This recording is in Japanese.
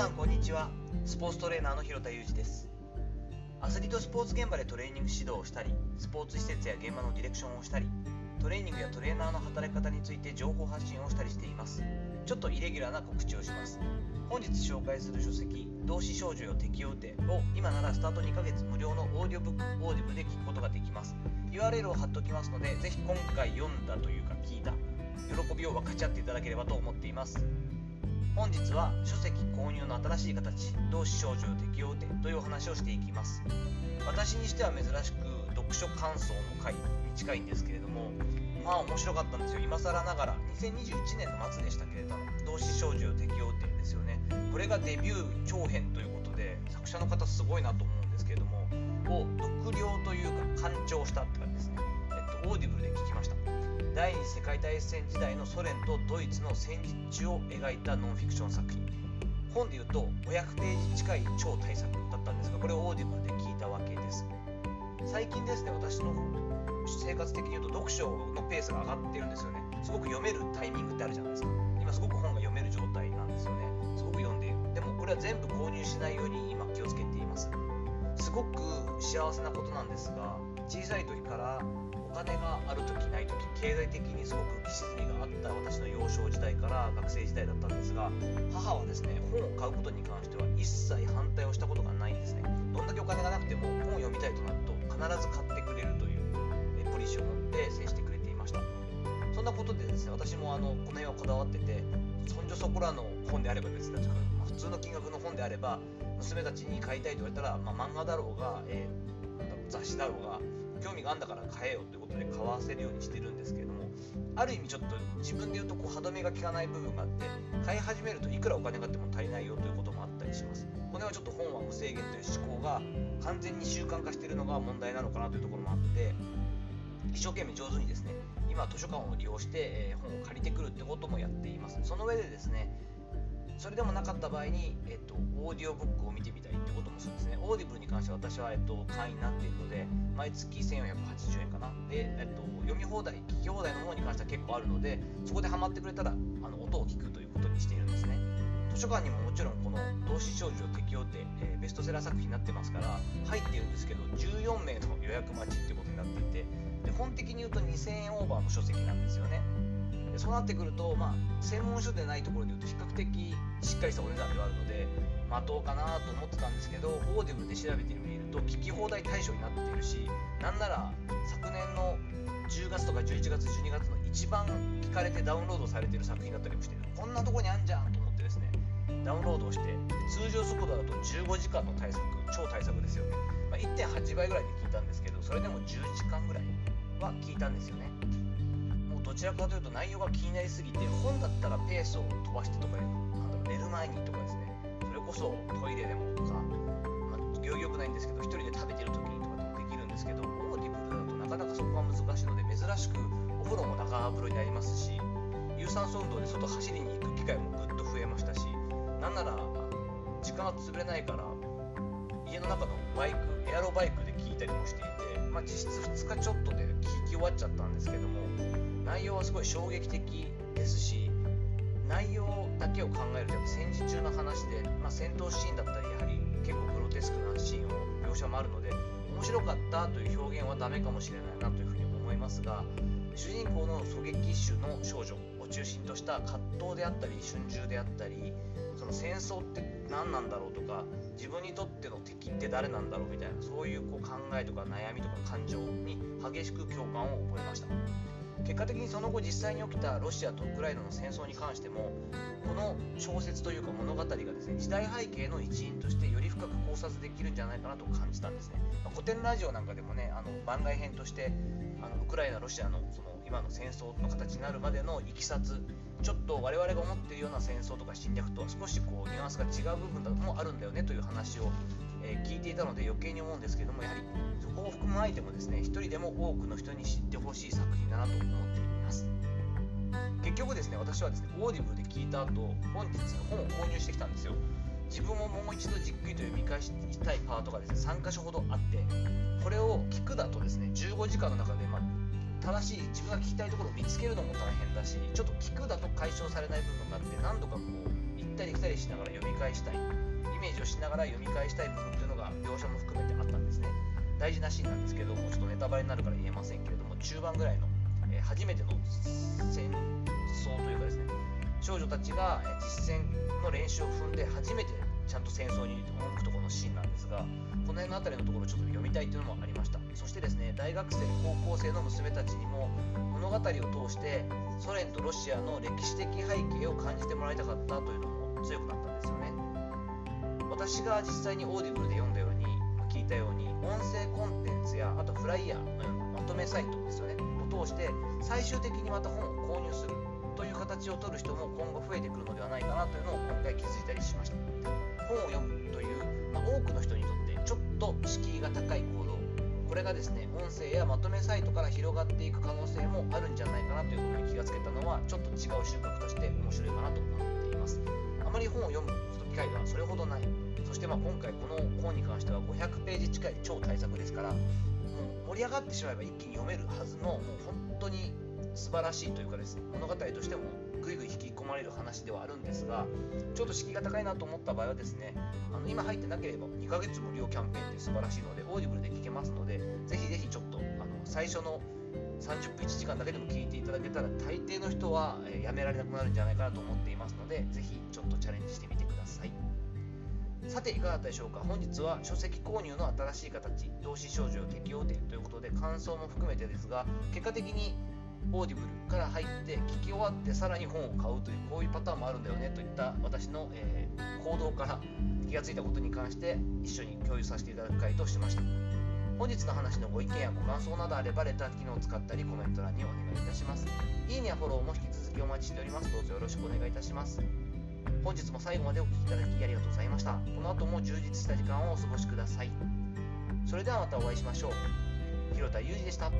さんこんにちは。スポーツトレーナーの広田裕二です。アスリートスポーツ現場でトレーニング指導をしたりスポーツ施設や現場のディレクションをしたりトレーニングやトレーナーの働き方について情報発信をしたりしています。ちょっとイレギュラーな告知をします。本日紹介する書籍同志少女よ敵を撃てを今ならスタート2ヶ月無料のオーディオブックオーディブルで聞くことができます。URL を貼っておきますのでぜひ今回読んだというか聞いた喜びを分かち合っていただければと思っています。本日は書籍購入の新しい形同志少女よ敵を撃てというお話をしていきます。私にしては珍しく読書感想の回に近いんですけれどもまあ面白かったんですよ。今更ながら2021年の末でしたけれども同志少女よ敵を撃てですよね。これがデビュー長編ということで作者の方すごいなと思うんですけれどもを読了というか鑑賞したって感じですね、えっと、オーディブルで聞きました。第二次世界大戦時代のソ連とドイツの戦時中を描いたノンフィクション作品。本でいうと500ページ近い超大作だったんですがこれをオーディブルで聞いたわけです。最近ですね私の生活的に言うと読書のペースが上がってるんですよねすごく読めるタイミングってあるじゃないですか。今すごく本が読める状態なんですよね。すごく読んでいる。でもこれは全部購入しないように今気をつけています。すごく幸せなことなんですが小さい時からお金がある時ない時経済的にすごく浮き沈みがあった私の幼少時代から学生時代だったんですが母はですね本を買うことに関しては一切反対をしたことがないんですね。どんだけお金がなくても本を読みたいとなると必ず買ってくれるというポリシーを持って接してくれていました。そんなことでですね私もあのこの辺はこだわっててそんじょそこらの本であればですね通の金額の本であれば娘たちに買いたいと言われたら、まあ、漫画だろうが、えー、雑誌だろうが興味があんだから買えよということで買わせるようにしてるんですけれどもある意味ちょっと自分で言うとこう歯止めが効かない部分があって買い始めるといくらお金があっても足りないよということもあったりします。これはちょっと本は無制限という思考が完全に習慣化しているのが問題なのかなというところもあって一生懸命上手にですね今図書館を利用して、え本を借りてくるってこともやっています。その上でですねそれでもなかった場合に、えっと、オーディオブックを見てみたいってこともするんですね。オーディブルに関しては私は、えっと、会員になっているので、毎月1480円かな。で、えっと、読み放題、聞き放題の方に関しては結構あるので、そこでハマってくれたら、あの音を聞くということにしているんですね。図書館にももちろんこの同志少女よ敵を撃てって、えー、ベストセラー作品になってますから入ってるんですけど14名の予約待ちってことになっていてで本的に言うと2000円オーバーの書籍なんそうなってくると、まあ、専門書でないところで言うと比較的しっかりしたお値段ではあるので待とうかなと思ってたんですけどオーディブルで調べてみると聞き放題対象になっているしなんなら昨年の10月とか11月12月の一番聞かれてダウンロードされてる作品だったりもしてこんなとこにあんじゃんと思ってですねダウンロードをして通常速度だと15時間の大作超大作ですよね、まあ、1.8倍ぐらいで聞いたんですけどそれでも10時間ぐらいは聞いたんですよね。どちらかというと内容が気になりすぎて本だったらペースを飛ばしてとかなんだろう寝る前にとかですね。それこそトイレでもとか、まあ、行儀良くないんですけど1人で食べてる時にとかでもできるんですけどオーディブルだとなかなかそこが難しいので珍しくお風呂も長風呂になりますし有酸素運動で外走りに行く機会もぐっと増えましたしなんなら時間が潰れないから家の中のバイクエアロバイクで聞いたりもしていて、まあ、実質2日ちょっとで聞き終わっちゃったんですけども内容はすごい衝撃的ですし内容だけを考えると戦時中の話で、まあ、戦闘シーンだったりやはり結構グロテスクなシーンを描写もあるので面白かったという表現はダメかもしれないなというふうに思いますが主人公の狙撃手の少女を中心とした葛藤であったり春秋であったりその戦争って何なんだろうとか自分にとっての敵って誰なんだろうみたいなそういうこう考えとか悩みとか感情に激しく共感を覚えました。結果的にその後実際に起きたロシアとウクライナの戦争に関してもこの小説というか物語がですね時代背景の一員としてより深く考察できるんじゃないかなと感じたんですね、まあ、古典ラジオなんかでもねあの番外編としてあのウクライナロシアのその今の戦争の形になるまでのいきさつちょっと我々が思っているような戦争とか侵略とは少しこうニュアンスが違う部分もあるんだよねという話を、え、聞いていたので余計に思うんですけどもやはりそこを踏まえてもですね一人でも多くの人に知ってほしい作品だなと思っています。結局ですね私はですねオーディブルで聞いた後本日本を購入してきたんですよ。自分ももう一度じっくりと読み返したいパートがですね3箇所ほどあってこれを聞くだとですね15時間の中で、正しい自分が聞きたいところを見つけるのも大変だしちょっと聞くだと解消されない部分があって何度かこう行ったり来たりしながら読み返したいイメージをしながら読み返したい部分というのが描写も含めてあったんですね。大事なシーンなんですけどもちょっとネタバレになるから言えませんけれども中盤ぐらいの、えー、初めての戦争というかですね少女たちが実戦の練習を踏んで初めてちゃんと戦争に赴くところのシーンなんですがこの辺の辺りのところをちょっと読みたいというのもありました。そしてですね大学生高校生の娘たちにも物語を通してソ連とロシアの歴史的背景を感じてもらいたかったというのも強くなったんですよね。私が実際にオーディブルで読んだように聞いたように音声コンテンツやあとフライヤーのようなまとめサイトですよね。を通して最終的にまた本を購入するという形を取る人も今後増えてくるのではないかなというのを今回気づいたりしました。本を読むという、まあ、多くの人にとってちょっと敷居が高い行動これがですね音声やまとめサイトから広がっていく可能性もあるんじゃないかなということに気がつけたのはちょっと違う収穫として面白いかなと思っています。あまり本を読む機会がそれほどないそしてまあ今回この本に関しては500ページ近い超大作ですからもう盛り上がってしまえば一気に読めるはずのもう本当に素晴らしいというかですね物語としてもぐいぐい引き込まれる話ではあるんですがちょっと敷居が高いなと思った場合はですねあの今入ってなければ2ヶ月無料キャンペーンって素晴らしいのでオーディブルで聞けますのでぜひぜひちょっとあの最初の30分1時間だけでも聞いていただけたら大抵の人は、えやめられなくなるんじゃないかなと思っていますのでぜひちょっとチャレンジしてみてください。さていかがだったでしょうか。本日は書籍購入の新しい形同志少女よ敵を撃てということで感想も含めてですが結果的にオーディブルから入って聞き終わってさらに本を買うというこういうパターンもあるんだよねといった私の、えー、行動から気がついたことに関して一緒に共有させていただく回としました。本日の話のご意見やご感想などあればレター機能を使ったりコメント欄にお願いいたします。いいねやフォローも引き続きお待ちしております。どうぞよろしくお願いいたします。本日も最後までお聴きいただきありがとうございました。この後も充実した時間をお過ごしください。それではまたお会いしましょう。広田裕二でした。